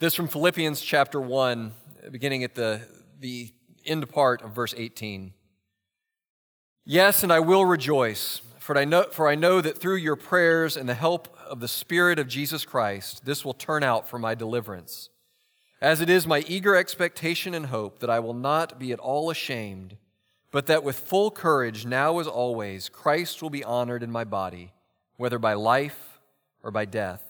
This from Philippians chapter 1, beginning at the, the end part of verse 18. Yes, and I will rejoice, for I, know, for I know that through your prayers and the help of the Spirit of Jesus Christ, this will turn out for my deliverance. As it is my eager expectation and hope that I will not be at all ashamed, but that with full courage, now as always, Christ will be honored in my body, whether by life or by death.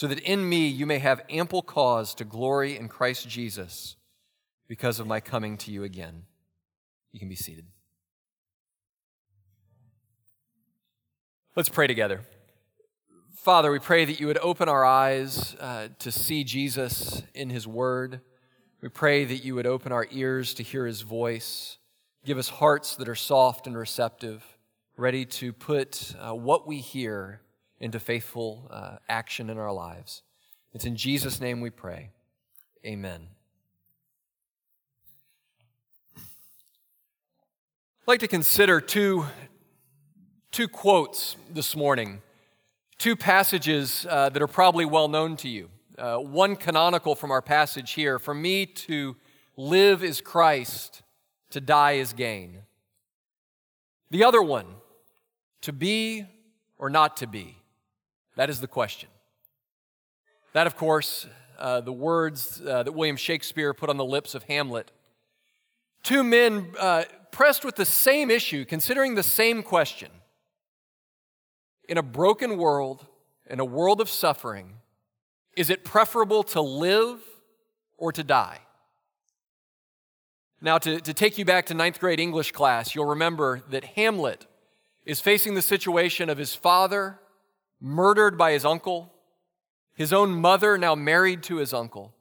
so that in me you may have ample cause to glory in Christ Jesus because of my coming to you again. You can be seated. Let's pray together. Father, we pray that you would open our eyes uh, to see Jesus in his word. We pray that you would open our ears to hear his voice. Give us hearts that are soft and receptive, ready to put uh, what we hear into faithful uh, action in our lives. It's in Jesus' name we pray. Amen. I'd like to consider two, two quotes this morning, two passages uh, that are probably well known to you. Uh, one canonical from our passage here For me to live is Christ, to die is gain. The other one, to be or not to be. That is the question. That, of course, uh, the words uh, that William Shakespeare put on the lips of Hamlet. Two men uh, pressed with the same issue, considering the same question. In a broken world, in a world of suffering, is it preferable to live or to die? Now, to, to take you back to ninth grade English class, you'll remember that Hamlet is facing the situation of his father murdered by his uncle, his own mother now married to his uncle,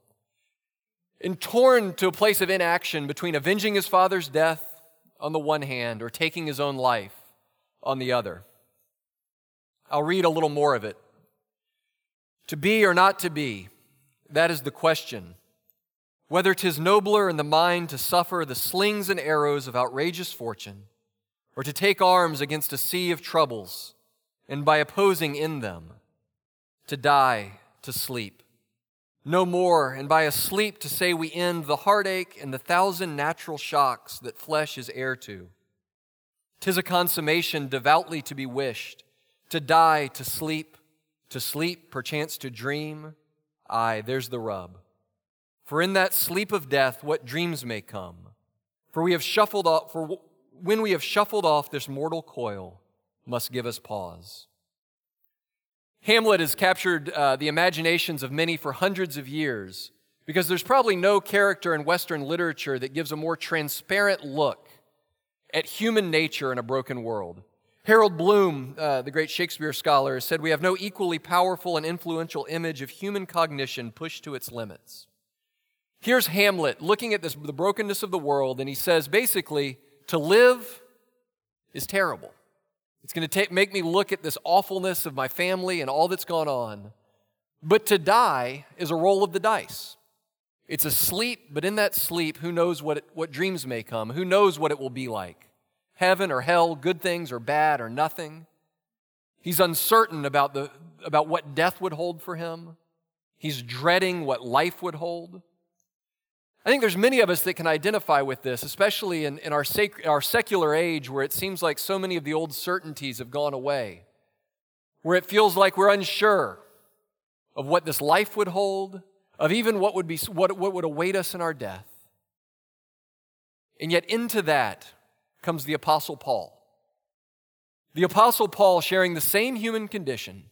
and torn to a place of inaction between avenging his father's death on the one hand or taking his own life on the other. I'll read a little more of it. To be or not to be, that is the question. Whether 'tis nobler in the mind to suffer the slings and arrows of outrageous fortune, or to take arms against a sea of troubles and by opposing in them, to die, to sleep. No more, and by a sleep to say we end the heartache and the thousand natural shocks that flesh is heir to. Tis a consummation devoutly to be wished, to die, to sleep, to sleep, perchance to dream. Aye, there's the rub. For in that sleep of death, what dreams may come. For we have shuffled off, for when we have shuffled off this mortal coil, must give us pause. Hamlet has captured uh, the imaginations of many for hundreds of years because there's probably no character in Western literature that gives a more transparent look at human nature in a broken world. Harold Bloom, uh, the great Shakespeare scholar, said we have no equally powerful and influential image of human cognition pushed to its limits. Here's Hamlet looking at this, the brokenness of the world, and he says basically, to live is terrible. It's going to make me look at this awfulness of my family and all that's gone on. But to die is a roll of the dice. It's a sleep, but in that sleep, who knows what, it, what dreams may come? Who knows what it will be like? Heaven or hell, good things or bad or nothing. He's uncertain about, the, about what death would hold for him. He's dreading what life would hold. I think there's many of us that can identify with this, especially in, in our, sac- our secular age where it seems like so many of the old certainties have gone away, where it feels like we're unsure of what this life would hold, of even what would, be, what, what would await us in our death. And yet, into that comes the Apostle Paul. The Apostle Paul sharing the same human condition,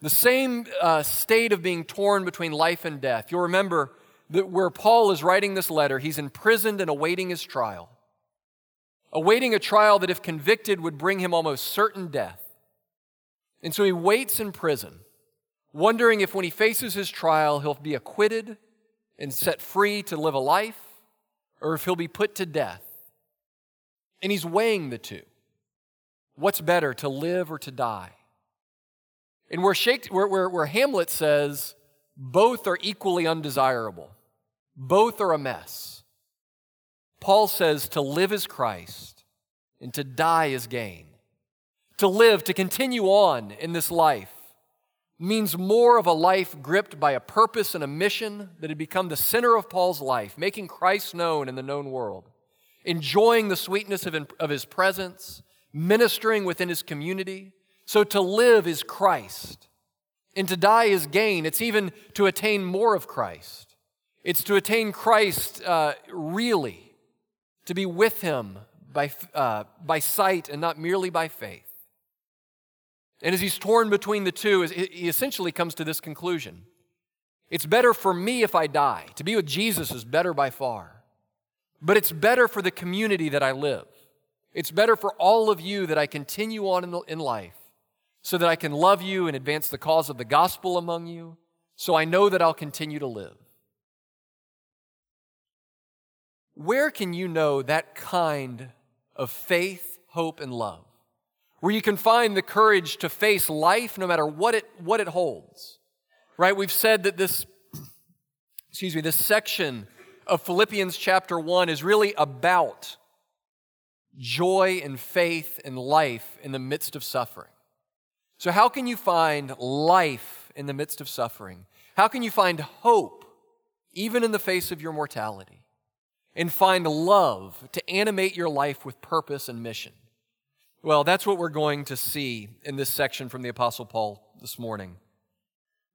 the same uh, state of being torn between life and death. You'll remember that where Paul is writing this letter, he's imprisoned and awaiting his trial. Awaiting a trial that, if convicted, would bring him almost certain death. And so he waits in prison, wondering if when he faces his trial, he'll be acquitted and set free to live a life, or if he'll be put to death. And he's weighing the two. What's better, to live or to die? And where, where, where, where Hamlet says, both are equally undesirable, both are a mess. Paul says to live is Christ and to die is gain. To live, to continue on in this life, means more of a life gripped by a purpose and a mission that had become the center of Paul's life, making Christ known in the known world, enjoying the sweetness of, of his presence, ministering within his community. So to live is Christ, and to die is gain. It's even to attain more of Christ. It's to attain Christ uh, really, to be with him by, uh, by sight and not merely by faith. And as he's torn between the two, he essentially comes to this conclusion It's better for me if I die. To be with Jesus is better by far. But it's better for the community that I live. It's better for all of you that I continue on in, the, in life so that I can love you and advance the cause of the gospel among you, so I know that I'll continue to live. Where can you know that kind of faith, hope, and love? where you can find the courage to face life no matter what it, what it holds. Right? We've said that this, excuse me, this section of Philippians chapter 1 is really about joy and faith and life in the midst of suffering. So, how can you find life in the midst of suffering? How can you find hope even in the face of your mortality? And find love to animate your life with purpose and mission? Well, that's what we're going to see in this section from the Apostle Paul this morning.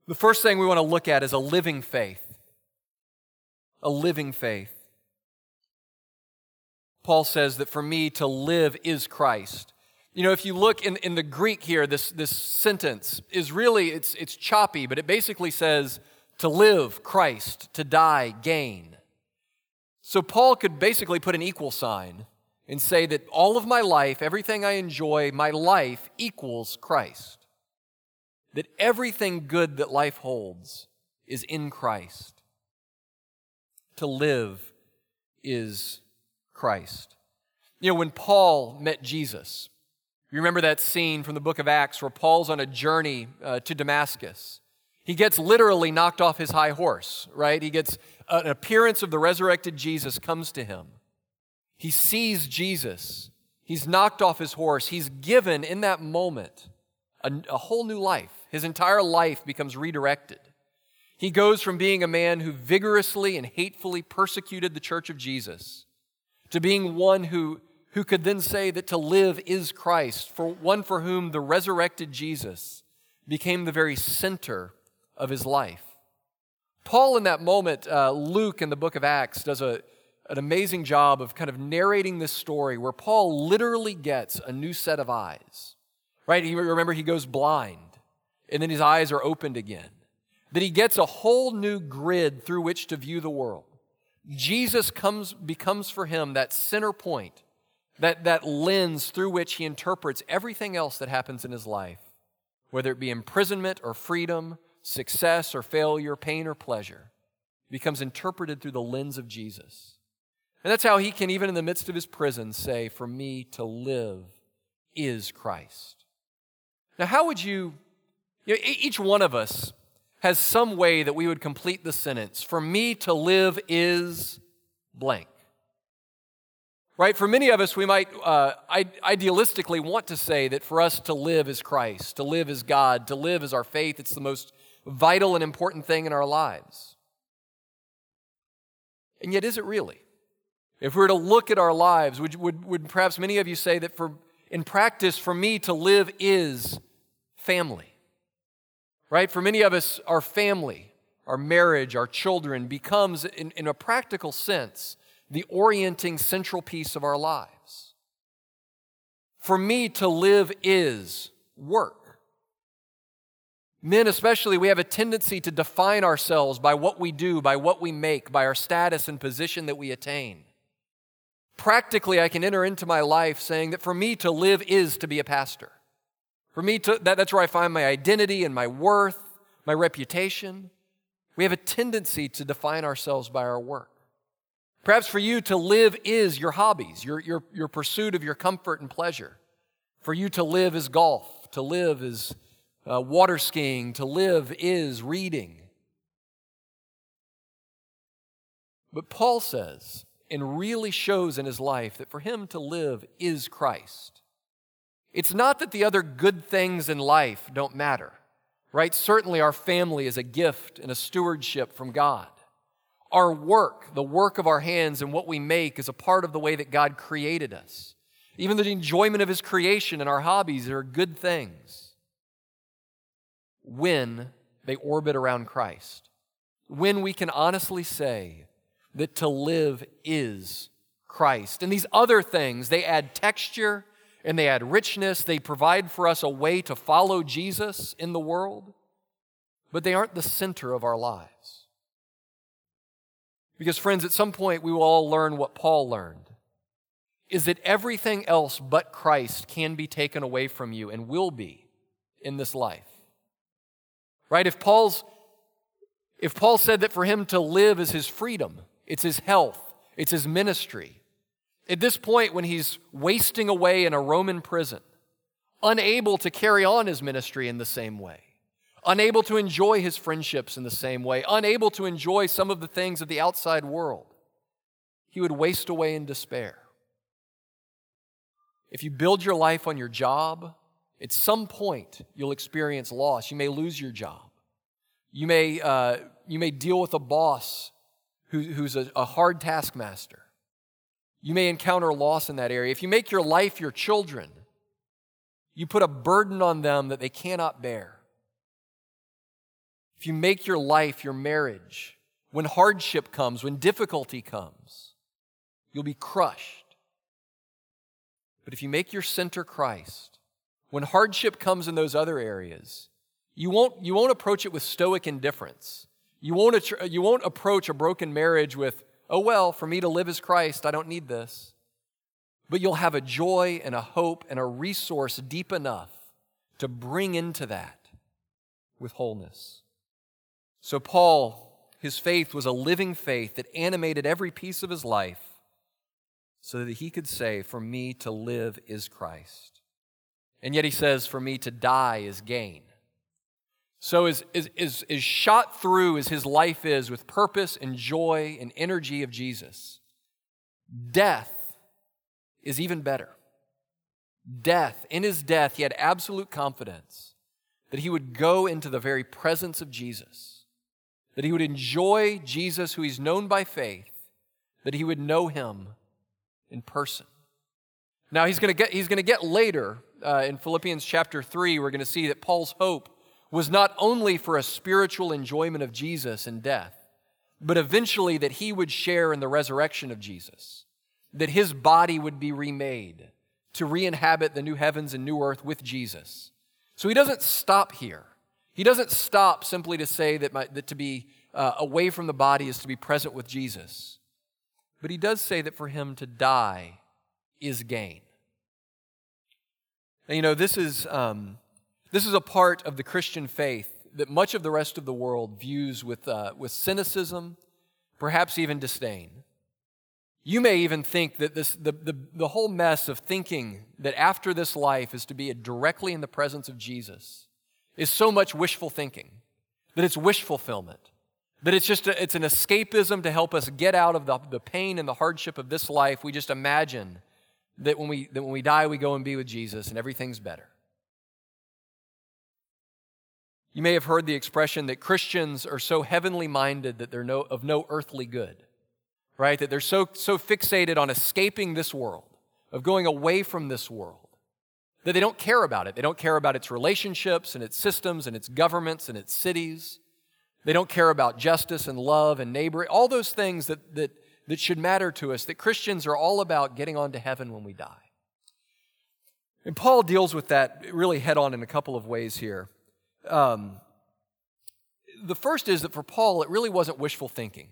The first thing we want to look at is a living faith. A living faith. Paul says that for me to live is Christ. You know, if you look in, in the Greek here, this, this sentence is really, it's, it's choppy, but it basically says to live, Christ, to die, gain. So Paul could basically put an equal sign and say that all of my life, everything I enjoy, my life equals Christ. That everything good that life holds is in Christ. To live is Christ. You know, when Paul met Jesus, you remember that scene from the book of Acts where Paul's on a journey uh, to Damascus. He gets literally knocked off his high horse, right? He gets an appearance of the resurrected Jesus comes to him. He sees Jesus. He's knocked off his horse. He's given in that moment a, a, whole new life. His entire life becomes redirected. He goes from being a man who vigorously and hatefully persecuted the church of Jesus to being one who, who could then say that to live is Christ, for one for whom the resurrected Jesus became the very center of his life. Paul, in that moment, uh, Luke in the book of Acts does a, an amazing job of kind of narrating this story where Paul literally gets a new set of eyes. Right? Remember he goes blind and then his eyes are opened again. That he gets a whole new grid through which to view the world. Jesus comes, becomes for him that center point, that, that lens through which he interprets everything else that happens in his life, whether it be imprisonment or freedom, success or failure, pain or pleasure, becomes interpreted through the lens of Jesus. And that's how he can, even in the midst of his prison, say, For me to live is Christ. Now, how would you, you know, each one of us has some way that we would complete the sentence For me to live is blank. Right? For many of us, we might uh, idealistically want to say that for us to live is Christ, to live is God, to live is our faith. It's the most vital and important thing in our lives. And yet, is it really? If we were to look at our lives, would, would, would perhaps many of you say that for, in practice, for me to live is family? Right? For many of us, our family, our marriage, our children becomes, in, in a practical sense, the orienting central piece of our lives. For me to live is work. Men, especially, we have a tendency to define ourselves by what we do, by what we make, by our status and position that we attain practically I can enter into my life saying that for me to live is to be a pastor. For me, to, that, that's where I find my identity and my worth, my reputation. We have a tendency to define ourselves by our work. Perhaps for you to live is your hobbies, your, your, your pursuit of your comfort and pleasure. For you to live is golf, to live is uh, water skiing, to live is reading. But Paul says, and really shows in his life, that for him to live is Christ. It's not that the other good things in life don't matter, right? Certainly, our family is a gift and a stewardship from God. Our work, the work of our hands and what we make, is a part of the way that God created us. Even the enjoyment of His creation and our hobbies are good things when they orbit around Christ. When we can honestly say that to live is Christ. And these other things, they add texture and they add richness. They provide for us a way to follow Jesus in the world, but they aren't the center of our lives. Because, friends, at some point we will all learn what Paul learned is that everything else but Christ can be taken away from you and will be in this life. Right? If Paul's if Paul said that for him to live is his freedom, it's his health, it's his ministry. At this point, when he's wasting away in a Roman prison, unable to carry on his ministry in the same way, unable to enjoy his friendships in the same way, unable to enjoy some of the things of the outside world, he would waste away in despair. If you build your life on your job, at some point you'll experience loss. You may lose your job. You may, uh, you may deal with a boss who, who's a, a hard taskmaster. You may encounter loss in that area. If you make your life your children, you put a burden on them that they cannot bear. If you make your life your marriage, when hardship comes, when difficulty comes, you'll be crushed. But if you make your center Christ, when hardship comes in those other areas, you won't, you won't approach it with stoic indifference. You won't, you won't approach a broken marriage with, oh, well, for me to live as Christ, I don't need this. But you'll have a joy and a hope and a resource deep enough to bring into that with wholeness. So, Paul, his faith was a living faith that animated every piece of his life so that he could say, For me to live is Christ. And yet he says, For me to die is gain. So, as, as, as, as shot through as his life is with purpose and joy and energy of Jesus, death is even better. Death, in his death, he had absolute confidence that he would go into the very presence of Jesus, that he would enjoy Jesus, who he's known by faith, that he would know him in person. Now, he's going to get, he's going to get later uh, in Philippians chapter 3, we're going to see that Paul's hope was not only for a spiritual enjoyment of Jesus in death, but eventually that he would share in the resurrection of Jesus, that his body would be remade to re inhabit the new heavens and new earth with Jesus. So he doesn't stop here. He doesn't stop simply to say that, my, that to be uh, away from the body is to be present with Jesus. But he does say that for him to die is gain. And you know, this is, um, this is a part of the Christian faith that much of the rest of the world views with, uh, with cynicism, perhaps even disdain. You may even think that this, the, the, the whole mess of thinking that after this life is to be directly in the presence of Jesus is so much wishful thinking, that it's wish fulfillment. That it's just a, it's an escapism to help us get out of the, the pain and the hardship of this life. We just imagine that when we, that when we die, we go and be with Jesus and everything's better. You may have heard the expression that Christians are so heavenly minded that they're no, of no earthly good, right? That they're so, so fixated on escaping this world, of going away from this world, that they don't care about it. They don't care about its relationships and its systems and its governments and its cities. They don't care about justice and love and neighbor, all those things that, that, that should matter to us, that Christians are all about getting on to heaven when we die. And Paul deals with that really head on in a couple of ways here. Um, the first is that for Paul, it really wasn't wishful thinking.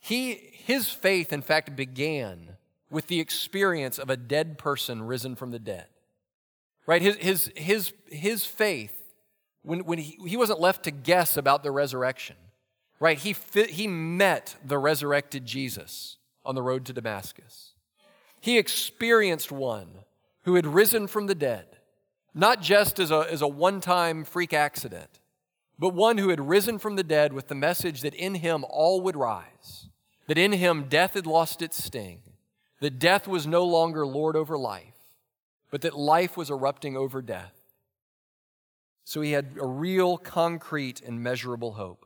He, his faith, in fact, began with the experience of a dead person risen from the dead. Right? His, his, his, his faith when, when he, he wasn't left to guess about the resurrection, right? He, fit, he met the resurrected Jesus on the road to Damascus. He experienced one who had risen from the dead, not just as a, as a one time freak accident, but one who had risen from the dead with the message that in him all would rise, that in him death had lost its sting, that death was no longer Lord over life, but that life was erupting over death. So he had a real, concrete, and measurable hope.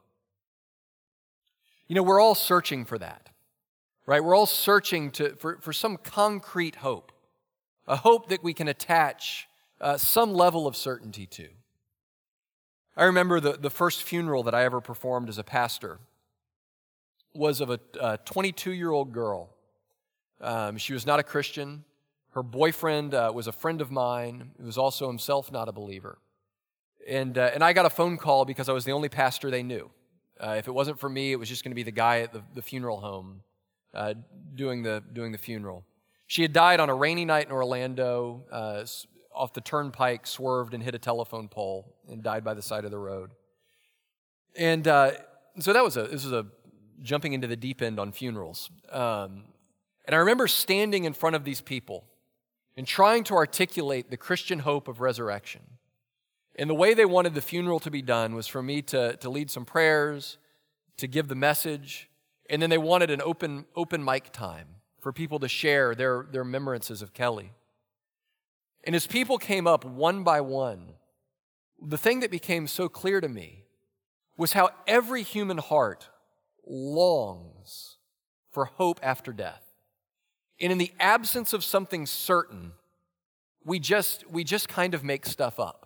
You know, we're all searching for that, right? We're all searching to, for, for some concrete hope, a hope that we can attach uh, some level of certainty to. I remember the, the first funeral that I ever performed as a pastor was of a 22 year old girl. Um, she was not a Christian. Her boyfriend uh, was a friend of mine, who was also himself not a believer. And, uh, and I got a phone call because I was the only pastor they knew. Uh, if it wasn't for me, it was just going to be the guy at the, the funeral home uh, doing, the, doing the funeral. She had died on a rainy night in Orlando, uh, off the turnpike, swerved and hit a telephone pole and died by the side of the road. And uh, so that was a, this was a jumping into the deep end on funerals. Um, and I remember standing in front of these people and trying to articulate the Christian hope of resurrection. And the way they wanted the funeral to be done was for me to, to lead some prayers, to give the message, and then they wanted an open, open mic time for people to share their, their remembrances of Kelly. And as people came up one by one, the thing that became so clear to me was how every human heart longs for hope after death. And in the absence of something certain, we just, we just kind of make stuff up.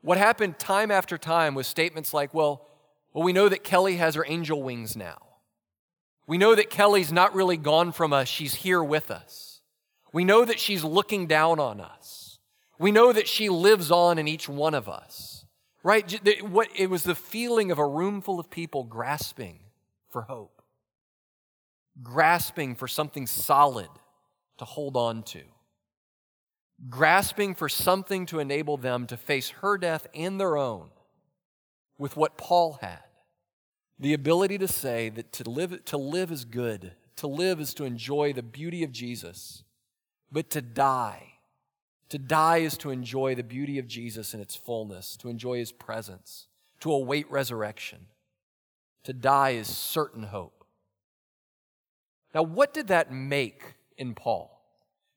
What happened time after time was statements like, well, well, we know that Kelly has her angel wings now. We know that Kelly's not really gone from us, she's here with us. We know that she's looking down on us. We know that she lives on in each one of us. Right? What, it was the feeling of a room full of people grasping for hope, grasping for something solid to hold on to, grasping for something to enable them to face her death and their own with what Paul had the ability to say that to live, to live is good, to live is to enjoy the beauty of Jesus, but to die. To die is to enjoy the beauty of Jesus in its fullness, to enjoy his presence, to await resurrection. To die is certain hope. Now, what did that make in Paul?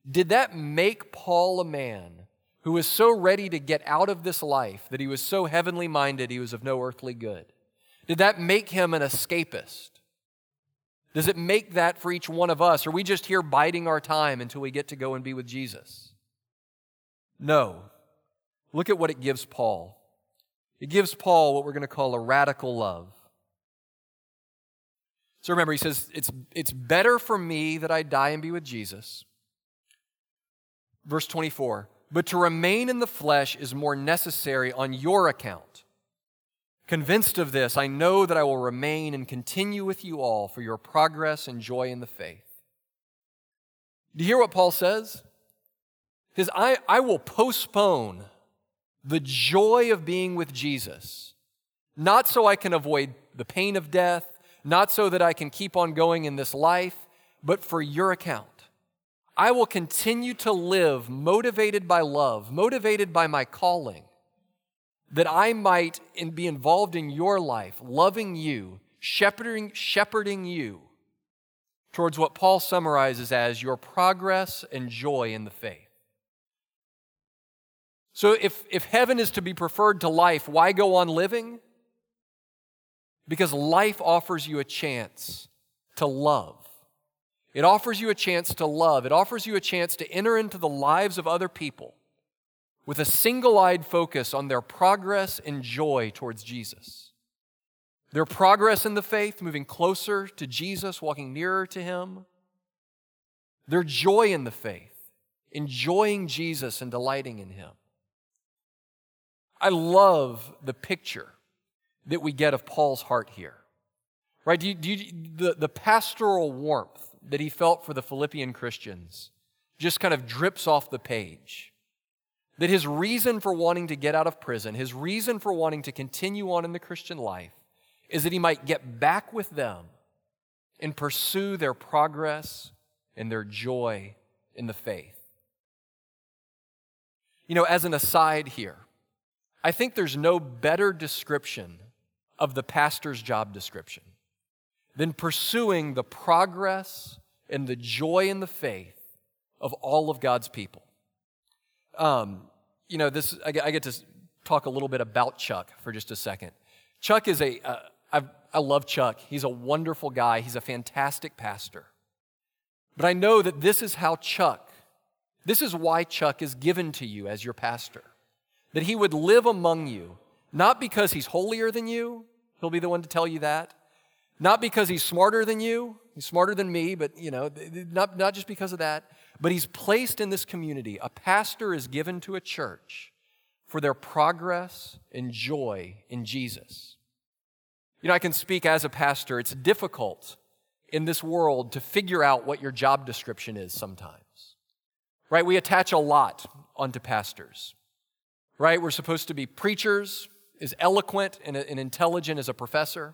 Did that make Paul a man who was so ready to get out of this life that he was so heavenly minded he was of no earthly good? Did that make him an escapist? Does it make that for each one of us? Are we just here biding our time until we get to go and be with Jesus? No. Look at what it gives Paul. It gives Paul what we're going to call a radical love. So remember, he says, it's, it's better for me that I die and be with Jesus. Verse 24, but to remain in the flesh is more necessary on your account. Convinced of this, I know that I will remain and continue with you all for your progress and joy in the faith. Do you hear what Paul says? He says, I, I will postpone the joy of being with Jesus, not so I can avoid the pain of death, not so that I can keep on going in this life, but for your account. I will continue to live motivated by love, motivated by my calling, that I might be involved in your life, loving you, shepherding, shepherding you towards what Paul summarizes as your progress and joy in the faith. So, if, if heaven is to be preferred to life, why go on living? Because life offers you a chance to love. It offers you a chance to love. It offers you a chance to enter into the lives of other people with a single eyed focus on their progress and joy towards Jesus. Their progress in the faith, moving closer to Jesus, walking nearer to Him. Their joy in the faith, enjoying Jesus and delighting in Him. I love the picture that we get of Paul's heart here. Right? Do you, do you, the, the pastoral warmth that he felt for the Philippian Christians just kind of drips off the page. that his reason for wanting to get out of prison, his reason for wanting to continue on in the Christian life, is that he might get back with them and pursue their progress and their joy in the faith. You know, as an aside here, I think there's no better description of the pastor's job description than pursuing the progress and the joy in the faith of all of God's people. Um, you know, this I get, I get, to talk a little bit about Chuck for just a second. Chuck is a uh, I love Chuck. He's a wonderful guy. He's a fantastic pastor. But I know that this is how Chuck, this is why Chuck is given to you as your pastor. That he would live among you, not because he's holier than you, he'll be the one to tell you that. Not because he's smarter than you, he's smarter than me, but you know, not, not just because of that, but he's placed in this community. A pastor is given to a church for their progress and joy in Jesus. You know, I can speak as a pastor. It's difficult in this world to figure out what your job description is sometimes. Right? We attach a lot onto pastors. Right? We're supposed to be preachers, as eloquent and, and intelligent as a professor.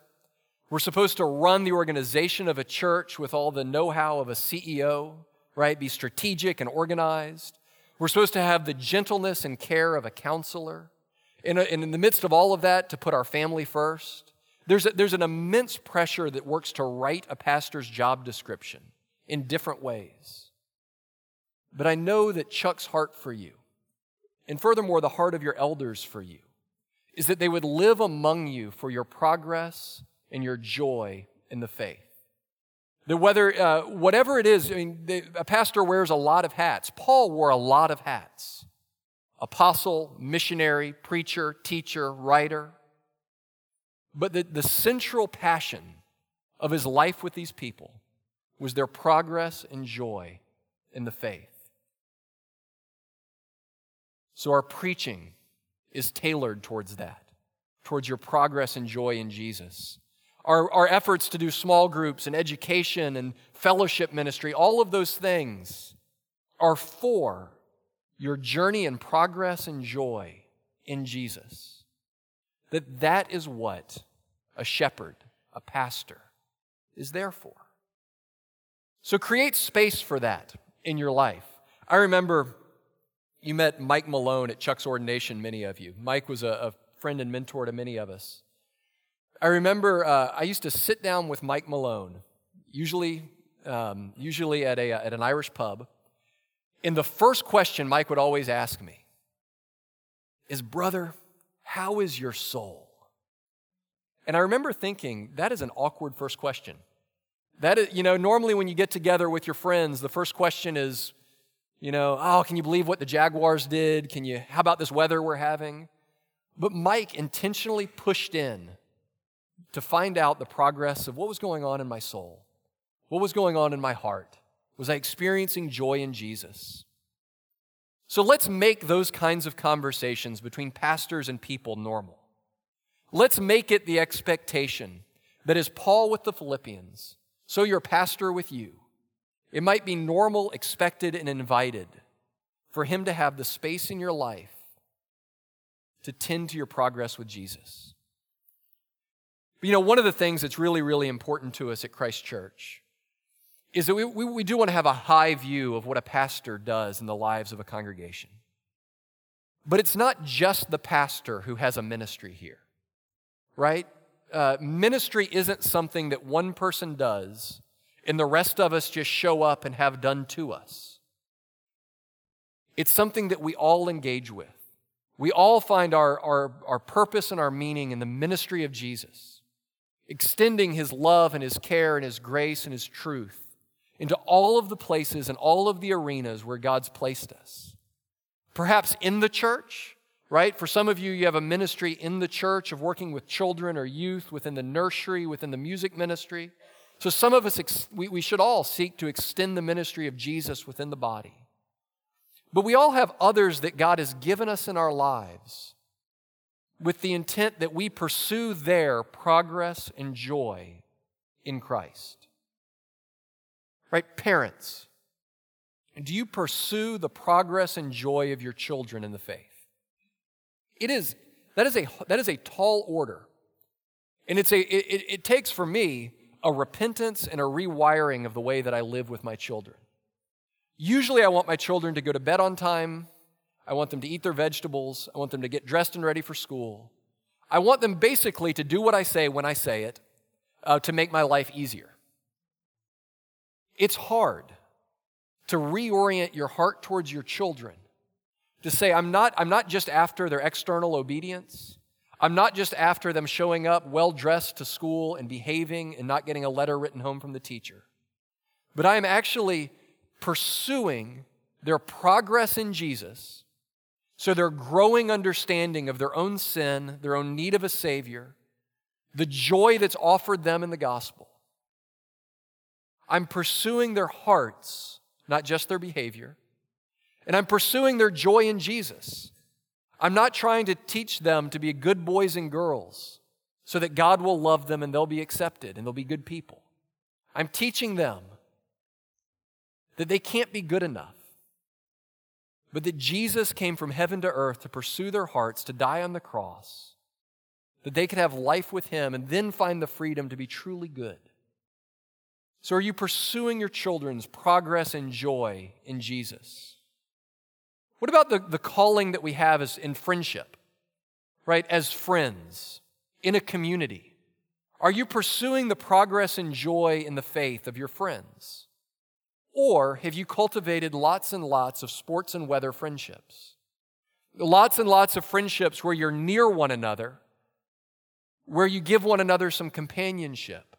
We're supposed to run the organization of a church with all the know how of a CEO, right? Be strategic and organized. We're supposed to have the gentleness and care of a counselor. And in the midst of all of that, to put our family first there's, a, there's an immense pressure that works to write a pastor's job description in different ways. But I know that Chuck's heart for you, and furthermore, the heart of your elders for you, is that they would live among you for your progress and your joy in the faith. That whether, uh, whatever it is, I mean, a pastor wears a lot of hats. Paul wore a lot of hats apostle, missionary, preacher, teacher, writer. But the, the central passion of his life with these people was their progress and joy in the faith. So our preaching is tailored towards that, towards your progress and joy in Jesus. Our, our efforts to do small groups and education and fellowship ministry, all of those things are for your journey and progress and joy in Jesus. That that is what a shepherd, a pastor, is there for. So create space for that in your life. I remember you met Mike Malone at Chuck's ordination, many of you. Mike was a, a friend and mentor to many of us. I remember uh, I used to sit down with Mike Malone, usually, um, usually at, a, at an Irish pub. And the first question Mike would always ask me is, Brother, how is your soul? And I remember thinking, that is an awkward first question. That is, you know, normally when you get together with your friends, the first question is, you know, oh, can you believe what the Jaguars did? Can you, how about this weather we're having? But Mike intentionally pushed in to find out the progress of what was going on in my soul. What was going on in my heart? Was I experiencing joy in Jesus? So let's make those kinds of conversations between pastors and people normal. Let's make it the expectation that as Paul with the Philippians, so your pastor with you, it might be normal, expected, and invited for him to have the space in your life to tend to your progress with Jesus. You know, one of the things that's really, really important to us at Christ Church is that we, we, we do want to have a high view of what a pastor does in the lives of a congregation. But it's not just the pastor who has a ministry here right? Uh, ministry isn't something that one person does and the rest of us just show up and have done to us. It's something that we all engage with. We all find our, our, our purpose and our meaning in the ministry of Jesus, extending his love and his care and his grace and his truth into all of the places and all of the arenas where God's placed us. Perhaps in the church, right? For some of you, you have a ministry in the church of working with children or youth within the nursery, within the music ministry. So some of us, we, we should all seek to extend the ministry of Jesus within the body. But we all have others that God has given us in our lives with the intent that we pursue their progress and joy in Christ. Right? Parents. Do you pursue the progress and joy of your children in the faith? It is, that is a, that is a tall order. And it's a, it, it takes for me a repentance and a rewiring of the way that I live with my children. Usually, I want my children to go to bed on time. I want them to eat their vegetables. I want them to get dressed and ready for school. I want them basically to do what I say when I say it uh, to make my life easier. It's hard to reorient your heart towards your children, to say, I'm not, I'm not just after their external obedience. I'm not just after them showing up well dressed to school and behaving and not getting a letter written home from the teacher, but I am actually pursuing their progress in Jesus. So, their growing understanding of their own sin, their own need of a Savior, the joy that's offered them in the gospel. I'm pursuing their hearts, not just their behavior. And I'm pursuing their joy in Jesus. I'm not trying to teach them to be good boys and girls so that God will love them and they'll be accepted and they'll be good people. I'm teaching them that they can't be good enough, but that Jesus came from heaven to earth to pursue their hearts, to die on the cross, that they could have life with Him and then find the freedom to be truly good. So, are you pursuing your children's progress and joy in Jesus? What about the, the calling that we have as in friendship, right? As friends, in a community. Are you pursuing the progress and joy in the faith of your friends? Or have you cultivated lots and lots of sports and weather friendships? Lots and lots of friendships where you're near one another, where you give one another some companionship,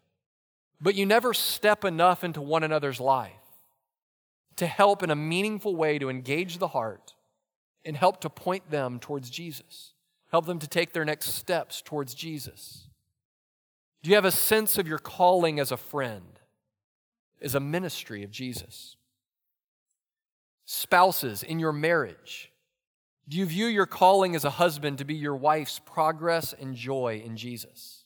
but you never step enough into one another's life to help in a meaningful way to engage the heart and help to point them towards Jesus, help them to take their next steps towards Jesus? Do you have a sense of your calling as a friend, as a ministry of Jesus? Spouses, in your marriage, do you view your calling as a husband to be your wife's progress and joy in Jesus?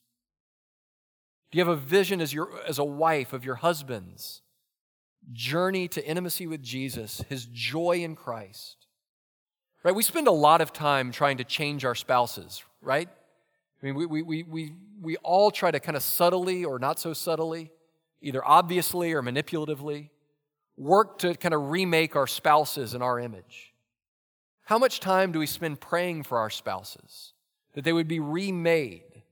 Do you have a vision as, your, as a wife of your husband's journey to intimacy with Jesus, his joy in Christ. Right? We spend a lot of time trying to change our spouses, right? I mean, we, we, we, we, we all try to kind of subtly or not so subtly, either obviously or manipulatively, work to kind of remake our spouses in our image. How much time do we spend praying for our spouses that they would be remade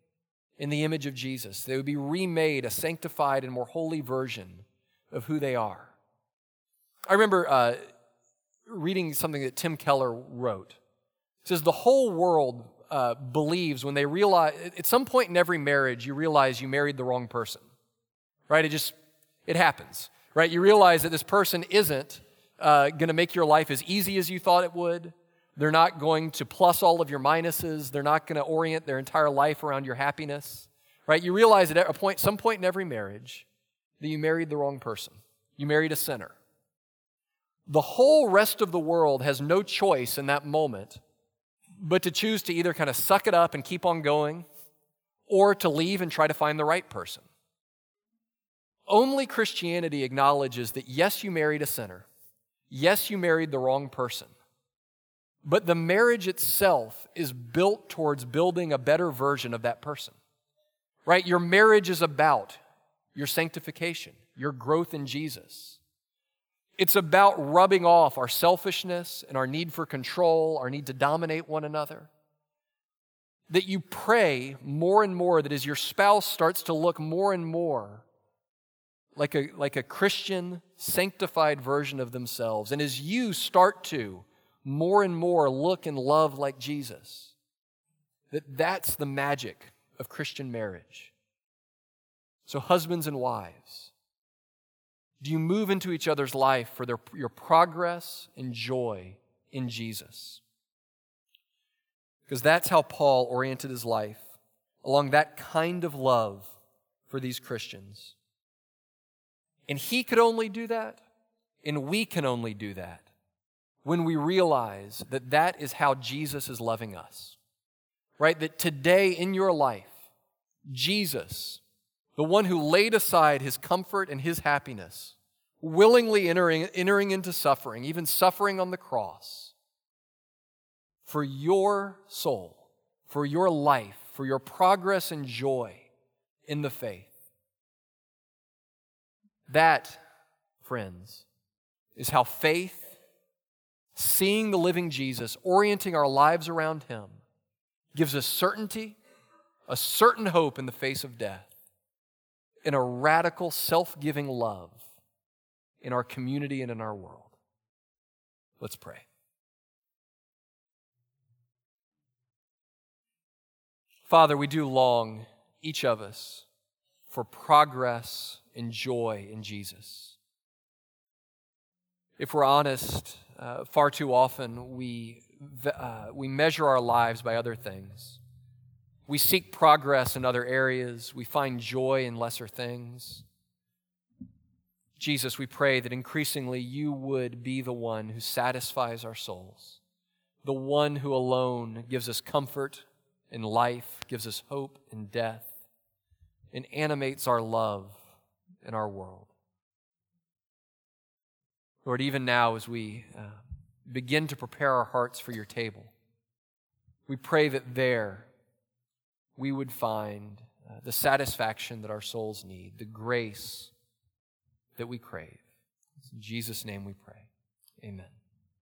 in the image of Jesus? They would be remade a sanctified and more holy version of who they are. I remember uh, reading something that Tim Keller wrote. It says, The whole world uh, believes when they realize, at some point in every marriage, you realize you married the wrong person, right? It just, it happens, right? You realize that this person isn't uh, going to make your life as easy as you thought it would. They're not going to plus all of your minuses. They're not going to orient their entire life around your happiness, right? You realize at a point, some point in every marriage, that you married the wrong person. You married a sinner. The whole rest of the world has no choice in that moment but to choose to either kind of suck it up and keep on going or to leave and try to find the right person. Only Christianity acknowledges that yes, you married a sinner. Yes, you married the wrong person. But the marriage itself is built towards building a better version of that person. Right? Your marriage is about your sanctification, your growth in Jesus. It's about rubbing off our selfishness and our need for control, our need to dominate one another. That you pray more and more that as your spouse starts to look more and more like a, like a Christian, sanctified version of themselves, and as you start to more and more look and love like Jesus, that that's the magic of Christian marriage. So, husbands and wives, do you move into each other's life for their, your progress and joy in Jesus? Because that's how Paul oriented his life along that kind of love for these Christians. And he could only do that, and we can only do that when we realize that that is how Jesus is loving us. Right? That today in your life, Jesus the one who laid aside his comfort and his happiness, willingly entering, entering into suffering, even suffering on the cross, for your soul, for your life, for your progress and joy in the faith. That, friends, is how faith, seeing the living Jesus, orienting our lives around him, gives us certainty, a certain hope in the face of death, and a radical self giving love in our community and in our world. Let's pray. Father, we do long, each of us, for progress and joy in Jesus. If we're honest, uh, far too often we, uh, we measure our lives by other things. We seek progress in other areas, we find joy in lesser things. Jesus, we pray that increasingly you would be the one who satisfies our souls, the one who alone gives us comfort in life, gives us hope in death, and animates our love in our world. Lord, even now as we uh, begin to prepare our hearts for your table, we pray that there we would find uh, the satisfaction that our souls need, the grace that we crave. In Jesus' name we pray. Amen.